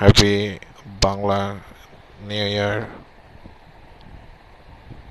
happy Bangla New Year.